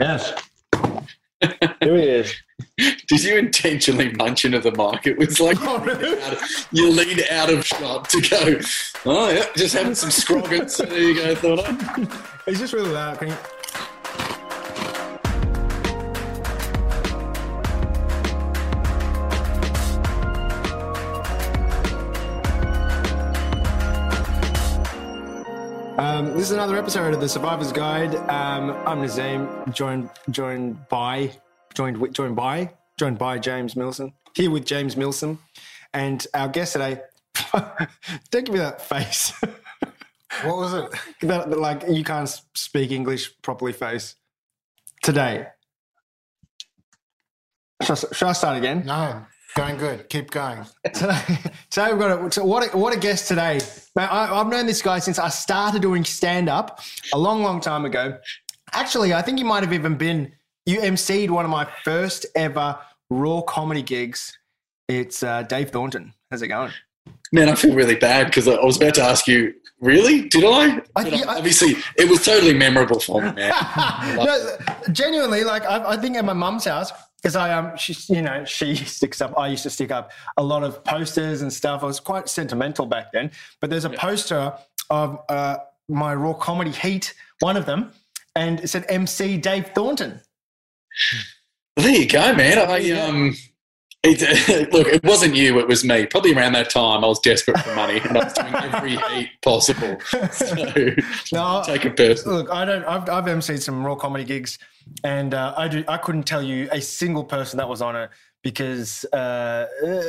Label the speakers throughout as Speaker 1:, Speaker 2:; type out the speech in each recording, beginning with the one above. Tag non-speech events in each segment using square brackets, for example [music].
Speaker 1: Yes. Here he is. [laughs]
Speaker 2: Did you intentionally munch into the mic? It was like [laughs]
Speaker 3: Oh, really?
Speaker 2: you lean out of shot to go. Oh yeah, just having some scroggins. So there you go. Thought oh. I.
Speaker 3: It's just really loud. Can you? Um, this is another episode of the Survivor's Guide. Um, I'm Nazeem, joined joined by joined joined by joined by James Milson. Here with James Milson, and our guest today. [laughs] don't give me that face. [laughs]
Speaker 4: What was it?
Speaker 3: that, like you can't speak English properly face today. Should I- shall I start again?
Speaker 4: No, going good. Keep going.
Speaker 3: Today, today we've got a, so what a, what a guest today. Man, I, I've known this guy since I started doing stand up a long, long time ago. Actually, I think you might have even been you emceed one of my first ever raw comedy gigs. It's uh, Dave Thornton. How's it going?
Speaker 2: Man, I feel really bad because I I was about to ask you. Really? Did I?
Speaker 3: I-
Speaker 2: Did
Speaker 3: yeah, I-
Speaker 2: Obviously, it was totally memorable for me, man. [laughs]
Speaker 3: no, genuinely, like I, I think at my mum's house because I um she's you know she [laughs] sticks up. I used to stick up a lot of posters and stuff. I was quite sentimental back then. But there's a poster of uh, my raw comedy heat, one of them, and it said MC Dave Thornton.
Speaker 2: Well, there you go, man. I um, it, [laughs] look, it wasn't you; it was me. Probably around that time, I was desperate for money, and I was doing every [laughs] heat possible. So, [laughs]
Speaker 3: No,
Speaker 2: take it personal.
Speaker 3: Look, I don't. I've, I've emceed some raw comedy gigs, and uh, I do. I couldn't tell you a single person that was on it because, uh, uh,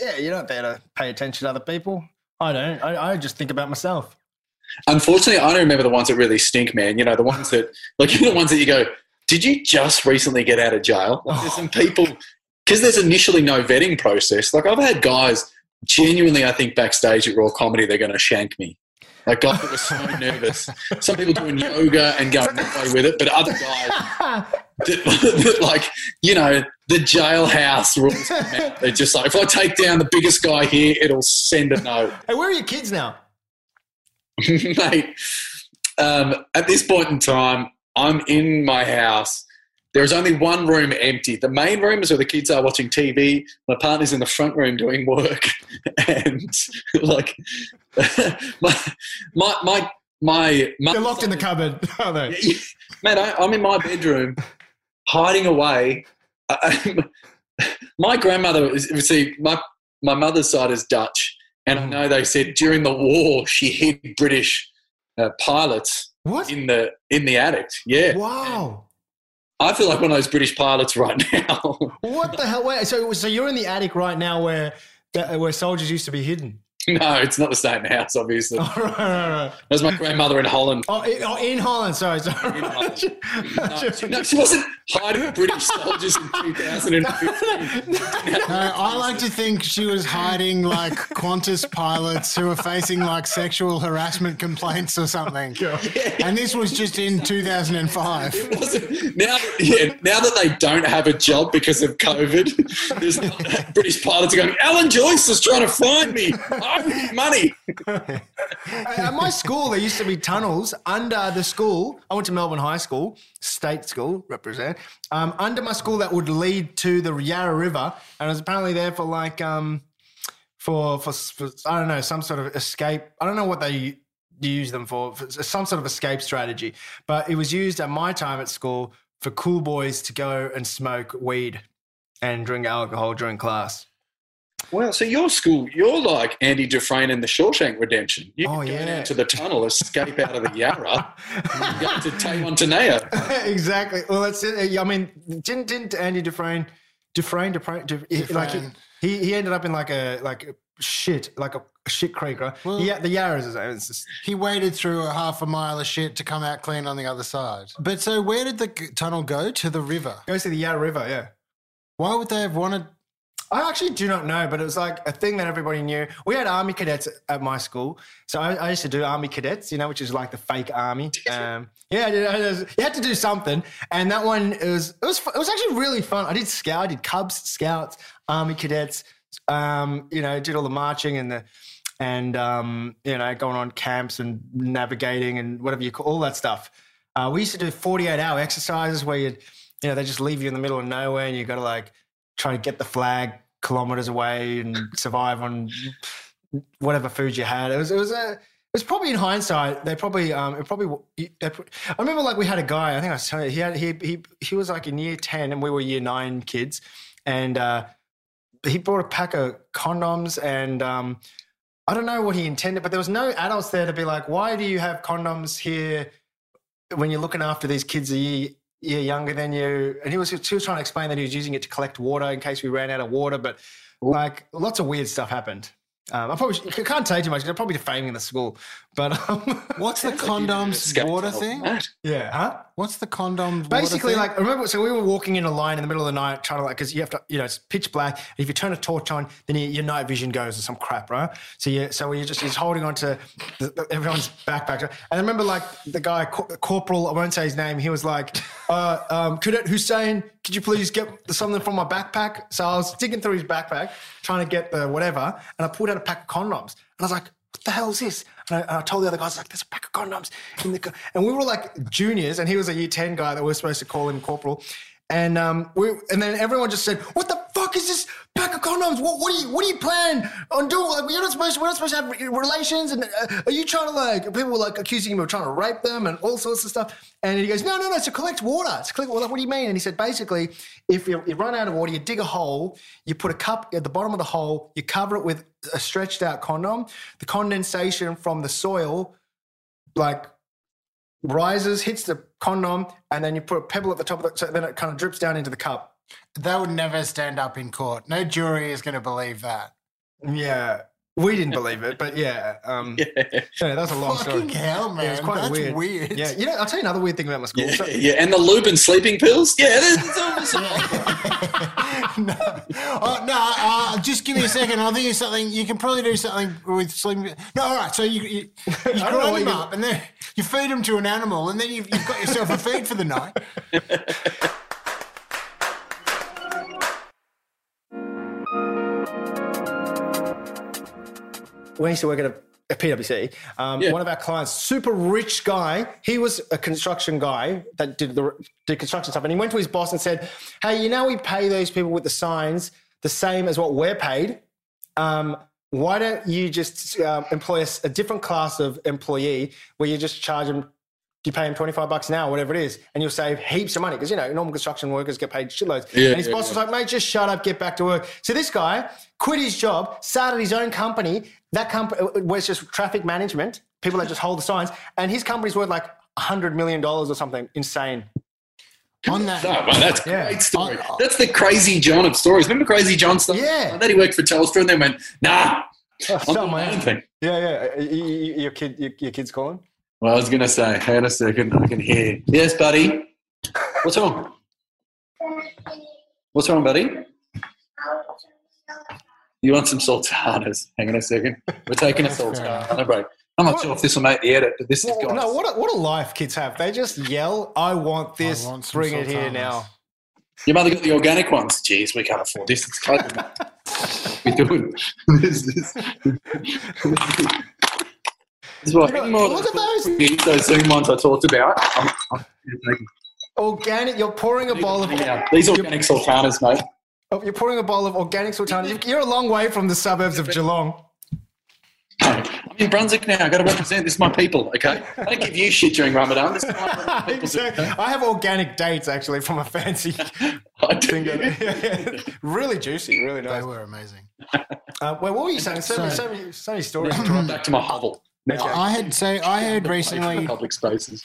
Speaker 3: yeah, you're not there to pay attention to other people. I don't. I, I just think about myself.
Speaker 2: Unfortunately, I don't remember the ones that really stink, man. You know, the ones that, like, the ones that you go, "Did you just recently get out of jail?" Like, there's some people because there's initially no vetting process. Like, I've had guys genuinely, I think backstage at Raw Comedy, they're going to shank me. Like guys that were so [laughs] nervous. Some people doing yoga and going that way with it, but other guys [laughs] that, that like you know the jailhouse rules. They're just like if I take down the biggest guy here, it'll send a note.
Speaker 3: Hey, where are your kids now? [laughs]
Speaker 2: mate. Um, at this point in time, I'm in my house. There is only one room empty. The main room is where the kids are watching TV. My partner's in the front room doing work, [laughs] and like [laughs] my my my my.
Speaker 3: They're locked in the cupboard, [laughs] are they?
Speaker 2: Man, I, I'm in my bedroom, hiding away. My grandmother is see my my mother's side is Dutch, and I know they said during the war she hid British uh, pilots
Speaker 3: What?
Speaker 2: in the in the attic. Yeah,
Speaker 3: Wow.
Speaker 2: I feel like one of those British pilots right [laughs] now.
Speaker 3: What the hell? Wait, so so you're in the attic right now where where soldiers used to be hidden? [laughs]
Speaker 2: no, it's not the same house, obviously. [laughs]
Speaker 3: Oh, right, right, right.
Speaker 2: That was my grandmother in Holland.
Speaker 3: Oh, in, oh, in Holland. Sorry, sorry.
Speaker 2: In Holland. [laughs] No, she, no, she wasn't hiding British soldiers in 2015.
Speaker 4: No, I like to think she was hiding like Qantas pilots who were facing like sexual harassment complaints or something. And this was just in 2005.
Speaker 2: It wasn't- now, yeah, now that they don't have a job because of COVID, there's British pilots are going. Alan Joyce is trying to find me. I [laughs] money. [laughs]
Speaker 3: At my school, there used to be tunnels under the school. I went to Melbourne High School, state school, represent. Um, under my school, that would lead to the Yarra River, and it was apparently there for like um, for, for for I don't know some sort of escape. I don't know what they use them for, for some sort of escape strategy. But it was used at my time at school for cool boys to go and smoke weed and drink alcohol during class.
Speaker 2: Well, so your school, you're like Andy Dufresne in the Shawshank Redemption. You
Speaker 3: Oh,
Speaker 2: go
Speaker 3: yeah.
Speaker 2: down to the tunnel, escape out of the Yarra, and go to [laughs] Taiwan [laughs]
Speaker 3: exactly. Well, that's it. Uh, I mean, didn't didn't Andy Dufresne, Dufresne, Dufresne, Duf- he- like he, he he ended up in like a like a shit like a shit creek, right?
Speaker 4: Well-
Speaker 3: yeah, the Yarras is it's just,
Speaker 4: He waded through a half a mile of shit to come out clean on the other side. But so where did the tunnel go? To the river.
Speaker 3: goes to the Yarra River. Yeah.
Speaker 4: Why would they have wanted?
Speaker 3: I actually do not know, but it was like a thing that everybody knew. We had army cadets at my school, so I, I used to do army cadets, you know, which is like the fake army. Um, yeah, I did, I you had to do something, and that one it was it was it was actually really fun. I did scout, I did Cubs, Scouts, army cadets. Um, you know, did all the marching and the and um, you know going on camps and navigating and whatever you call all that stuff. Uh, we used to do 48 hour exercises where you, you know, they just leave you in the middle of nowhere and you got to like try to get the flag kilometers away and survive on whatever food you had. It was, it was a, it was probably in hindsight. They probably, um, it probably. Put, I remember like we had a guy. I think I was telling you. He had he he he was like in year ten, and we were year nine kids, and uh, he brought a pack of condoms, and um, I don't know what he intended, but there was no adults there to be like, "Why do you have condoms here when you're looking after these kids a year, year younger than you?" And he was he was trying to explain that he was using it to collect water in case we ran out of water, but like lots of weird stuff happened. Um, I probably I can't say too much. They're probably defaming the school, but um,
Speaker 4: What's the condoms water thing?
Speaker 3: yeah, huh?
Speaker 4: What's the condom?
Speaker 3: Basically, like remember, so we were walking in a line in the middle of the night, trying to like because you have to, you know, it's pitch black. If you turn a torch on, then you, your night vision goes or some crap, right? So you, so you're just he's holding on to the, the- everyone's backpack. And I remember like the guy Cor- Corporal, I won't say his name. He was like, [laughs] uh, um, "Cadet Hussain, could you please get something from my backpack?" So I was digging through his backpack, trying to get the whatever, and I pulled out a pack of condoms, and I was like. What the hell is this? And I, and I told the other guys, like, there's a pack of condoms in the, co-" and we were like juniors, and he was a year ten guy that we were supposed to call him corporal, and um, we, and then everyone just said, "What the fuck is this pack of condoms? What, what do you, what do you plan on doing? Like, you're not supposed, we're not supposed to have relations, and uh, are you trying to like?" People were like accusing him of trying to rape them and all sorts of stuff. And he goes, "No, no, no, it's to collect water. It's to collect water. What do you mean?" And he said, basically, if you, you run out of water, you dig a hole, you put a cup at the bottom of the hole, you cover it with a stretched out condom. The condensation from the soil, like rises, hits the condom, and then you put a pebble at the top of it, so then it kind of drips down into the cup.
Speaker 4: That would never stand up in court. No jury is going to believe that.
Speaker 3: Yeah. We didn't believe it, but yeah. Um, [laughs] yeah. that was a long
Speaker 4: Fucking
Speaker 3: story.
Speaker 4: hell, man.
Speaker 3: Yeah, it's quite
Speaker 4: That's
Speaker 3: weird.
Speaker 4: weird.
Speaker 3: Yeah, you know, I'll tell you another weird thing about my school.
Speaker 2: Yeah,
Speaker 3: So-
Speaker 2: yeah, and the lube and sleeping pills. Yeah, that's always [laughs]
Speaker 4: no, oh, no uh, just give me a second. I'll think of something. You can probably do something with sleeping. No, all right. So you you, [laughs] you
Speaker 3: don't
Speaker 4: grind them
Speaker 3: you-
Speaker 4: up, and then you feed them to an animal, and then you've, you've got yourself a feed for the night.
Speaker 3: When I used to work at a, a PwC, um,
Speaker 2: Yeah.
Speaker 3: one of our clients, super rich guy, he was a construction guy that did the did construction stuff, and he went to his boss and said, "Hey, you know we pay those people with the signs the same as what we're paid. Um, why don't you just um, employ a different class of employee where you just charge them?" You pay him 25 bucks an hour, whatever it is, and you'll save heaps of money because, you know, normal construction workers get paid shitloads.
Speaker 2: Yeah,
Speaker 3: and his
Speaker 2: yeah,
Speaker 3: boss was like, mate, just shut up, get back to work. So this guy quit his job, started his own company. That company was just traffic management, people that just hold the signs. And his company's worth like $100 million or something insane.
Speaker 4: On that,
Speaker 2: that's
Speaker 3: Yeah.
Speaker 2: great story. That's the crazy John of stories. Remember Crazy John stuff?
Speaker 3: Yeah.
Speaker 2: And then he worked for Telstra and then went, nah,
Speaker 3: Oh,
Speaker 2: doing
Speaker 3: my
Speaker 2: own thing.
Speaker 3: Yeah, yeah. Uh, you- you- Your kid, your, your kid's calling.
Speaker 2: Well, I was going to say, hang on a second. I can hear. Yes, buddy. What's wrong? What's wrong, buddy? You want some sultanas? Hang on a second. We're taking a sultana break. I'm not sure if this will make the edit, but this is
Speaker 3: Well,
Speaker 2: got
Speaker 3: no, what a, what a life kids have. They just yell, "I want this,
Speaker 4: want some
Speaker 3: bring it here now."
Speaker 2: Your mother got the organic ones. Jeez, we can't afford this. It's COVID. we do it. Is
Speaker 3: Look at- look at those.
Speaker 2: those. those Zoom ones I talked about. I'm, I'm
Speaker 3: Organic. You're pouring a bowl of.
Speaker 2: Yeah, these organic sultanas, mate.
Speaker 3: oh, You're pouring a bowl of organic sultana. You're a long way from the suburbs of Geelong.
Speaker 2: I'm in Brunswick now. I've got to represent. This is my people, okay? I don't give you shit during Ramadan. This is my people. [laughs]
Speaker 3: Exactly. I have organic dates actually from a fancy [laughs]
Speaker 2: I do.
Speaker 3: thing. really juicy, really nice.
Speaker 4: they were amazing.
Speaker 3: Uh, well, what were you saying? So, many, so, many, so many stories.
Speaker 2: Back to my hovel. Now,
Speaker 4: I had so I heard recently. [laughs]
Speaker 2: public spaces.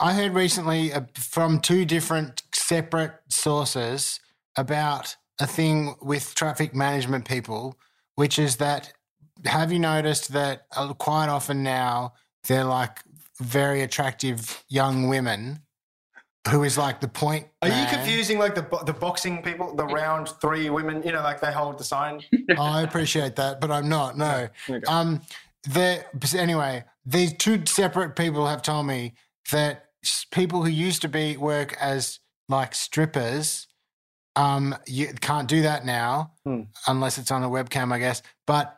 Speaker 4: I heard recently uh, from two different separate sources about a thing with traffic management people, which is that have you noticed that uh, quite often now they're like very attractive young women who is like the point.
Speaker 3: Are you confusing like the the boxing people, the round three women? You know, like they hold the sign.
Speaker 4: Oh, I appreciate that, but I'm not. No. [laughs]
Speaker 3: Okay.
Speaker 4: Um, the anyway, these two separate people have told me that people who used to be work as like strippers, um, you can't do that now
Speaker 3: Hmm.
Speaker 4: unless it's on a webcam, I guess. But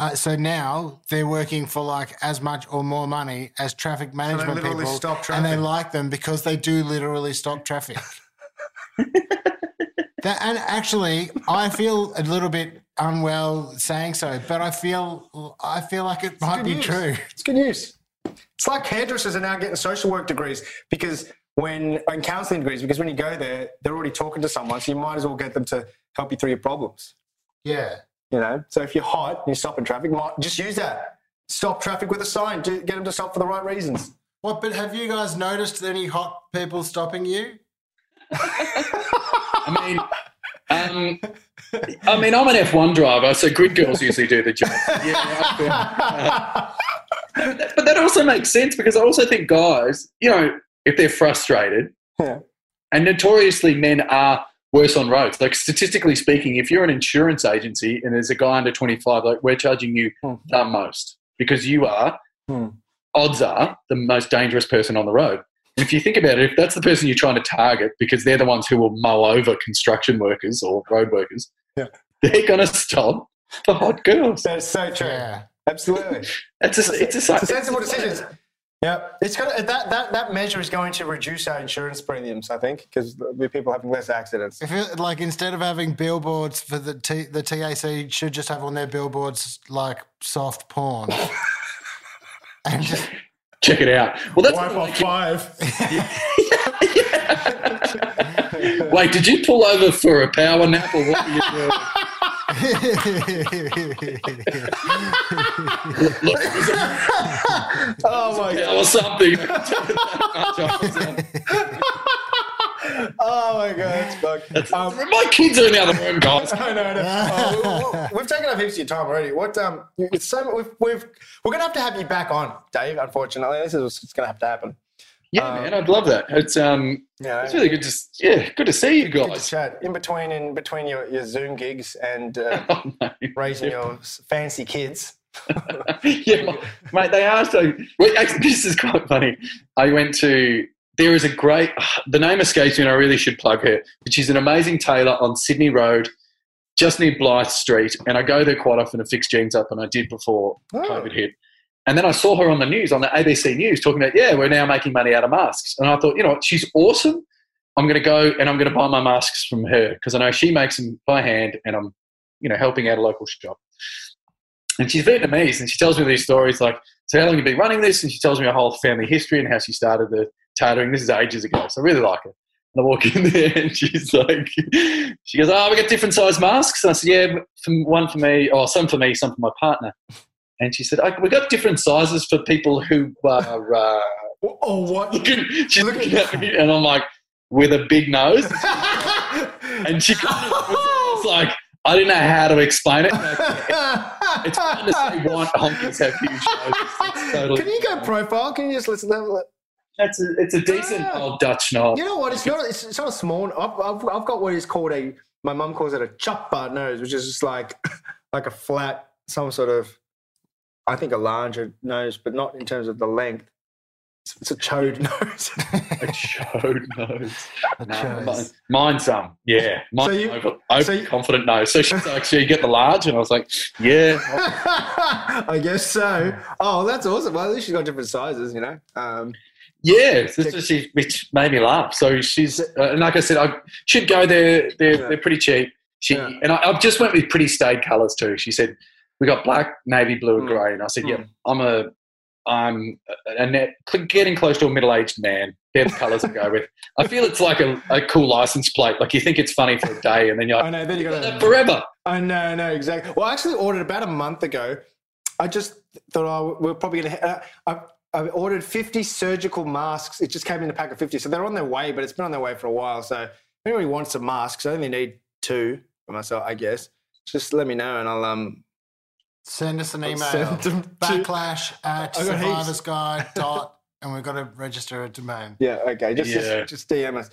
Speaker 4: Uh, so now they're working for like as much or more money as traffic management
Speaker 3: literally
Speaker 4: people,
Speaker 3: stop
Speaker 4: and they like them because they do literally stop traffic. [laughs] that, and actually, I feel a little bit unwell saying so, but I feel I feel like it might be
Speaker 3: news.
Speaker 4: true.
Speaker 3: It's good news. It's like hairdressers are now getting social work degrees because when and counselling degrees because when you go there, they're already talking to someone, so you might as well get them to help you through your problems.
Speaker 4: Yeah.
Speaker 3: You know, so if you're hot and you're stopping traffic, might just use that. Stop traffic with a sign. Do, get them to stop for the right reasons.
Speaker 4: What? But have you guys noticed any hot people stopping you? [laughs]
Speaker 2: I mean, um, I mean, I'm an F1 driver, so grid girls usually do the job. [laughs] Yeah, feel- but, that, also makes sense because I also think guys, you know, if they're frustrated,
Speaker 3: Yeah.
Speaker 2: and notoriously men are worse on roads. Like statistically speaking, if you're an insurance agency and there's a guy under 25, like we're charging you
Speaker 3: Hmm.
Speaker 2: the most because you are,
Speaker 3: Hmm.
Speaker 2: odds are, the most dangerous person on the road. And if you think about it, if that's the person you're trying to target because they're the ones who will mow over construction workers or road workers,
Speaker 3: Yeah.
Speaker 2: they're going to stop the hot girls.
Speaker 3: That's so true.
Speaker 4: Yeah.
Speaker 3: Absolutely.
Speaker 2: It's a, it's a,
Speaker 3: It's a sensible decision. Yeah, it's got that that that measure is going to reduce our insurance premiums. I think because with people having less accidents.
Speaker 4: If it, like instead of having billboards for the T, the TAC should just have on their billboards like soft porn. [laughs] and just
Speaker 2: Check it out. Well, that's
Speaker 3: Wi-Fi five. [laughs]
Speaker 2: Wait, did you pull over for a power nap or what were you doing? Look, [laughs] a
Speaker 3: Oh my god! [laughs]
Speaker 2: power something.
Speaker 3: Oh my god! That's fucked. Um,
Speaker 2: My kids are in the other room, guys.
Speaker 3: no, no, no. Oh, we- we've taken up heaps of your time already. What? Um, it's so we've, we've we're gonna have to have you back on, Dave. Unfortunately, this is what's gonna have to happen.
Speaker 2: Yeah, man, I'd love that. It's um,
Speaker 3: Yeah,
Speaker 2: it's really good to yeah, good to see you
Speaker 3: Good to
Speaker 2: guys.
Speaker 3: chat in between in between your, your Zoom gigs and uh, [laughs]
Speaker 2: Oh, mate.
Speaker 3: raising your fancy kids. [laughs]
Speaker 2: yeah, mate, they are so. Well, actually, this is quite funny. I went to. There is a great. [sighs] The name escapes me, and I really should plug her. But she's an amazing tailor on Sydney Road, just near Blyth Street, and I go there quite often to fix jeans up, and I did before
Speaker 3: Oh.
Speaker 2: COVID hit. And then I saw her on the news, on the ABC News, talking about, yeah, we're now making money out of masks. And I thought, you know what, she's awesome. I'm going to go and I'm going to buy my masks from her because I know she makes them by hand and I'm, you know, helping out a local shop. And she's Vietnamese and she tells me these stories like, so how long have you been running this? And she tells me her whole family history and how she started the tailoring. This is ages ago. So I really like it. And I walk in [laughs] there and she's like, she goes, oh, we got different size masks. And I said, yeah, one for me, or some for me, some for my partner. And she said, oh, we got different sizes for people who are uh,
Speaker 3: Oh, what?
Speaker 2: looking, [laughs] she's looking at me and I'm like, with a big nose. [laughs] And she kind of was like, I didn't know how to explain it. It's fun to say white honkies have huge noses. Totally,
Speaker 3: Can you go profile? Can you just listen to that?
Speaker 2: it's, a, it's a decent
Speaker 3: Ah.
Speaker 2: old Dutch knob.
Speaker 3: You know what? It's not. It's, it's not a small. I've, I've, I've got what is called a. My mum calls it a butt nose, which is just like [laughs] like a flat, some sort of. I think a larger nose, but not in terms of the length. It's, it's a chode [laughs] nose.
Speaker 2: A chode nose.
Speaker 4: A
Speaker 2: No, mine- mine's um, yeah, mine's
Speaker 3: So you-
Speaker 2: over, over
Speaker 3: so you-
Speaker 2: confident nose. So she's like, so you get the large, and I was like, yeah, [laughs]
Speaker 3: I guess so. Oh, that's awesome. Well, at least she's got different sizes, you know. Um,
Speaker 2: Yeah, she, which made me laugh. So she's, uh, and like I said, I should go there. They're,
Speaker 3: Yeah.
Speaker 2: they're pretty cheap. She
Speaker 3: Yeah.
Speaker 2: and I, I just went with pretty staid colours too. She said we got black, navy blue, and
Speaker 3: Mm.
Speaker 2: grey. And I said,
Speaker 3: Mm.
Speaker 2: yeah, I'm a, I'm a, net, getting close to a middle-aged man. They're the colours I go with. I feel it's like a, a cool license plate. Like you think it's funny for a day, and then you're
Speaker 3: I
Speaker 2: like,
Speaker 3: know. Then you got
Speaker 2: "That forever.
Speaker 3: I know, no, exactly. Well, I actually ordered about a month ago. I just thought oh, we're probably going to. Uh, I, I ordered 50 surgical masks. It just came in a pack of 50. So they're on their way, but it's been on their way for a while. So if anybody wants some masks, I only need two for myself, I guess. Just let me know and I'll. um.
Speaker 4: Send us an
Speaker 3: I'll
Speaker 4: email.
Speaker 3: send them to-
Speaker 4: Backlash at
Speaker 3: I
Speaker 4: survivors guide dot and we've got to register a domain.
Speaker 3: Yeah, okay. Just,
Speaker 2: Yeah.
Speaker 3: just, just DM us.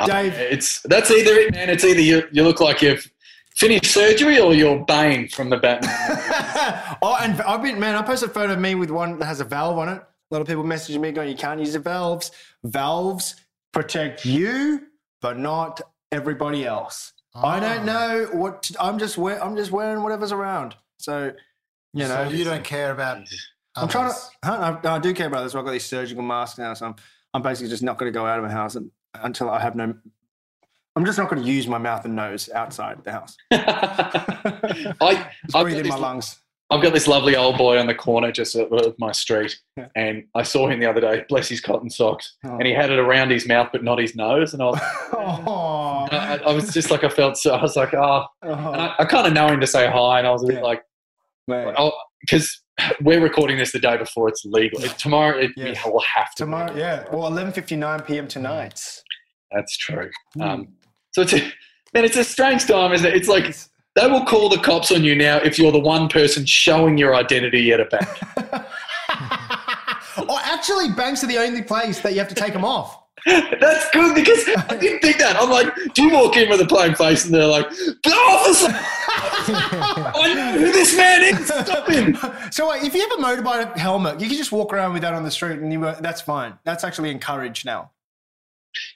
Speaker 2: Uh,
Speaker 3: Dave.
Speaker 2: It's that's either it, man. It's either you, you look like you've finished surgery or you're Bane from the Batman. [laughs]
Speaker 3: oh, and I've been, man, I posted a photo of me with one that has a valve on it. A lot of people messaging me going, you can't use the valves. Valves protect you, but not everybody else. I don't
Speaker 4: Ah.
Speaker 3: know what to, I'm just wear, I'm just wearing whatever's around. So, you know,
Speaker 4: so you don't care about.
Speaker 3: I'm trying to. Huh, I, I do care about this. I've got these surgical masks now, so I'm, I'm basically just not going to go out of my house un- until I have no. I'm just not going to use my mouth and nose outside the house. [laughs]
Speaker 2: I, I've
Speaker 3: in my
Speaker 2: this,
Speaker 3: lungs.
Speaker 2: I've got this lovely old boy on the corner just of, my street,
Speaker 3: Yeah.
Speaker 2: and I saw him the other day, bless his cotton socks,
Speaker 3: Oh.
Speaker 2: and he had it around his mouth but not his nose, and I was, [laughs]
Speaker 3: Oh,
Speaker 2: I, I was just like, I felt so, I was like, oh, and I, I kind of know him to say hi, and I was a bit
Speaker 3: Yeah.
Speaker 2: like,
Speaker 3: man.
Speaker 2: oh, because we're recording this the day before it's legal. Tomorrow it
Speaker 3: Yes.
Speaker 2: we will have to.
Speaker 3: Tomorrow, yeah. Well, 11:59 p.m. tonight.
Speaker 2: That's true.
Speaker 3: Hmm.
Speaker 2: Um, so it's a, man, it's a strange time, isn't it? It's like they will call the cops on you now if you're the one person showing your identity at a bank. [laughs]
Speaker 3: oh, actually, banks are the only place that you have to take them off. [laughs]
Speaker 2: That's good because I didn't think that. I'm like, do you walk in with a plain face and they're like, officer, [laughs] I know who this man is. Stop him.
Speaker 3: So wait, if you have a motorbike helmet, you can just walk around with that on the street, and you, uh, that's fine. That's actually encouraged now.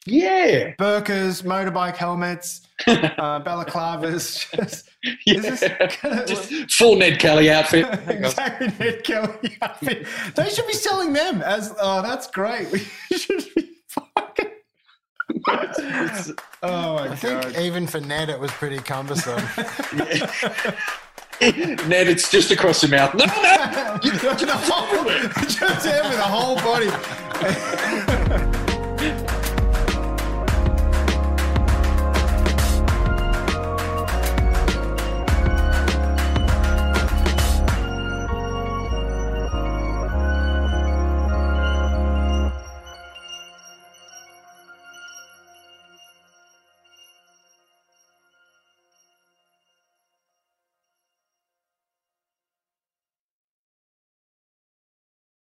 Speaker 2: Yeah.
Speaker 3: Burkas, motorbike helmets, uh, balaclavas. [laughs] Just,
Speaker 2: yeah.
Speaker 3: Is this-
Speaker 2: Just full Ned Kelly outfit. Hang [laughs] on.
Speaker 3: exactly, Ned Kelly outfit. They should be selling them as. Oh, that's great. We [laughs] should be fucking. oh my
Speaker 4: I think even for Ned, it was pretty cumbersome.
Speaker 2: Ned, it's just across your mouth. No, no. You,
Speaker 3: the whole, just him with the whole body.